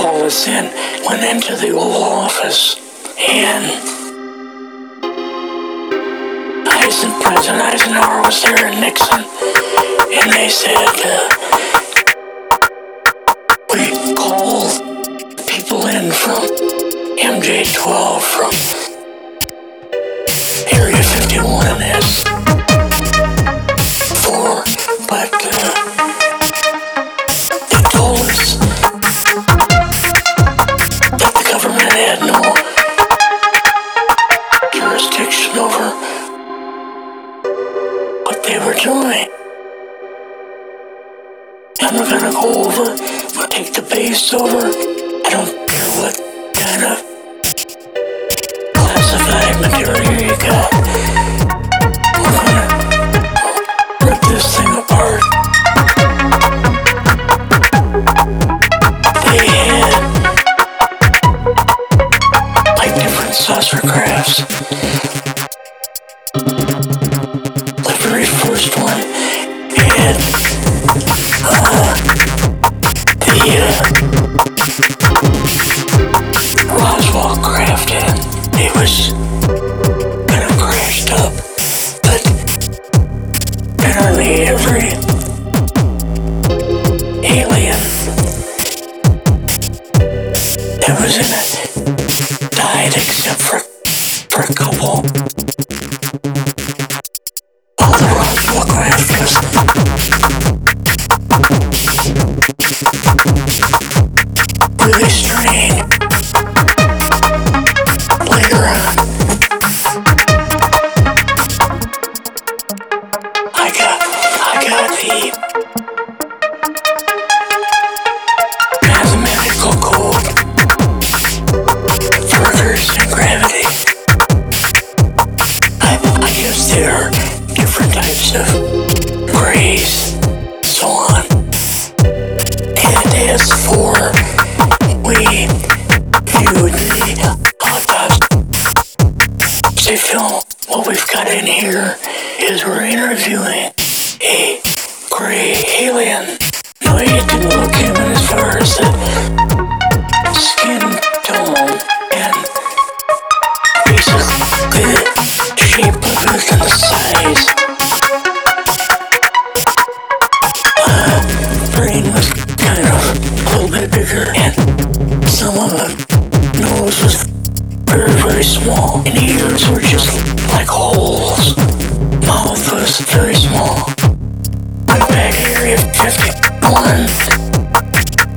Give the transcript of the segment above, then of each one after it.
called us in, went into the Oval Office, and Eisen, President Eisenhower was there and Nixon, and they said, uh, we called people in from MJ-12 from And we're gonna go over, we'll take the base over. I don't care what kind of uh, craft. It was kind of crashed up, but apparently every alien that was in it died except for, for a couple. So on. And as for we viewed the autopsy film, what we've got in here is we're interviewing a gray alien. You look him skin tone and shape of it and the size. Small and ears were just like holes. Mouth was very small. Went back area 51.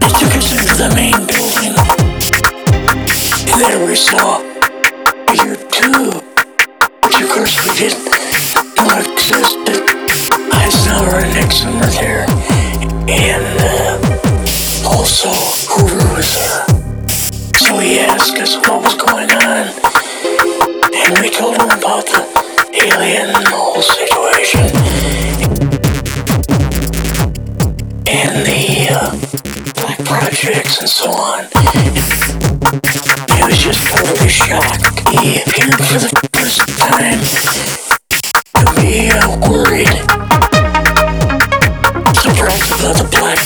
They took us into the main building. And there we saw year two, which of course we didn't know existed. Eisenhower and Nixon were there. And uh, also Hoover was there. So he asked us what was about alien whole situation. And the uh, black projects and so on. He was just totally shocked. He appeared for the first time to be uh, worried. Surprised about the black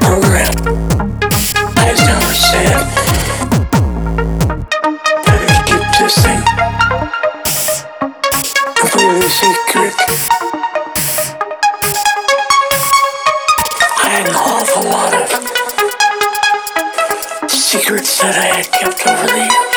program. Eisenhower said, completely secret. I had an awful lot of secrets that I had kept over the years.